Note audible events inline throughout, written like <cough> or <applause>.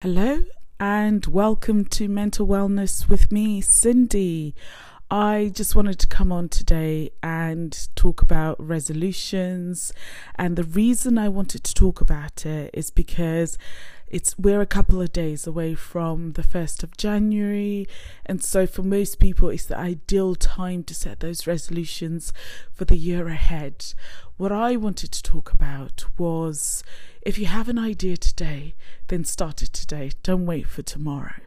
Hello and welcome to Mental Wellness with me, Cindy. I just wanted to come on today and talk about resolutions. And the reason I wanted to talk about it is because it's we're a couple of days away from the 1st of January and so for most people it's the ideal time to set those resolutions for the year ahead what I wanted to talk about was if you have an idea today, then start it today. Don't wait for tomorrow.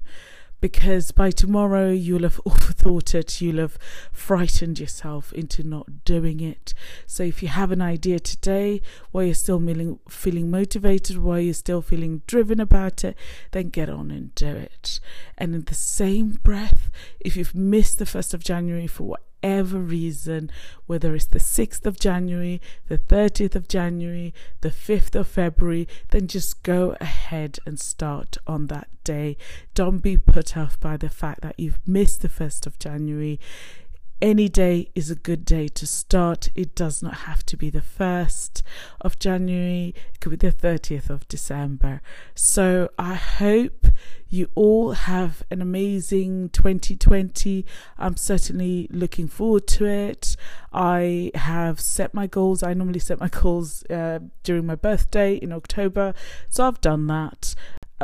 Because by tomorrow you'll have <laughs> overthought it, you'll have frightened yourself into not doing it. So if you have an idea today while you're still feeling, feeling motivated, while you're still feeling driven about it, then get on and do it. And in the same breath, if you've missed the 1st of January for whatever whatever reason, whether it's the 6th of January, the 30th of January, the 5th of February, then just go ahead and start on that day. Don't be put off by the fact that you've missed the 1st of January any day is a good day to start. It does not have to be the 1st of January, it could be the 30th of December. So I hope you all have an amazing 2020. I'm certainly looking forward to it. I have set my goals. I normally set my goals uh, during my birthday in October, so I've done that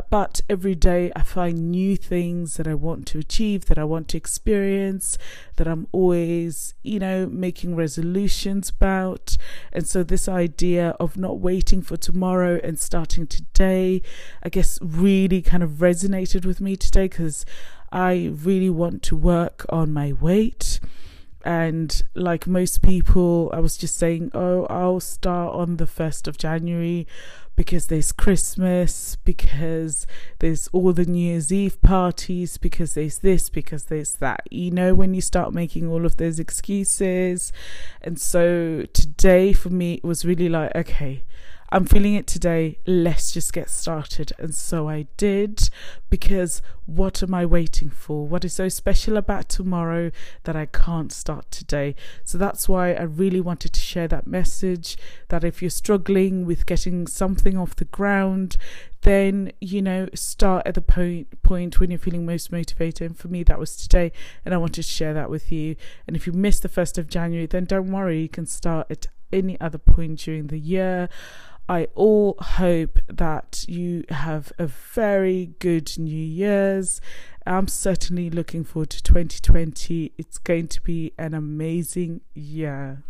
but every day I find new things that I want to achieve, that I want to experience, that I'm always, you know, making resolutions about. And so, this idea of not waiting for tomorrow and starting today, I guess, really kind of resonated with me today because I really want to work on my weight. And like most people, I was just saying, oh, I'll start on the 1st of January because there's Christmas, because there's all the New Year's Eve parties, because there's this, because there's that. You know, when you start making all of those excuses. And so today for me, it was really like, okay, I'm feeling it today. Let's just get started. And so I did because what am I waiting for? What is so special about tomorrow that I can't start today? So that's why I really wanted to share that message that if you're struggling with getting something off the ground, then you know start at the point point when you're feeling most motivated and for me that was today and i wanted to share that with you and if you missed the 1st of january then don't worry you can start at any other point during the year I all hope that you have a very good New Year's. I'm certainly looking forward to 2020. It's going to be an amazing year.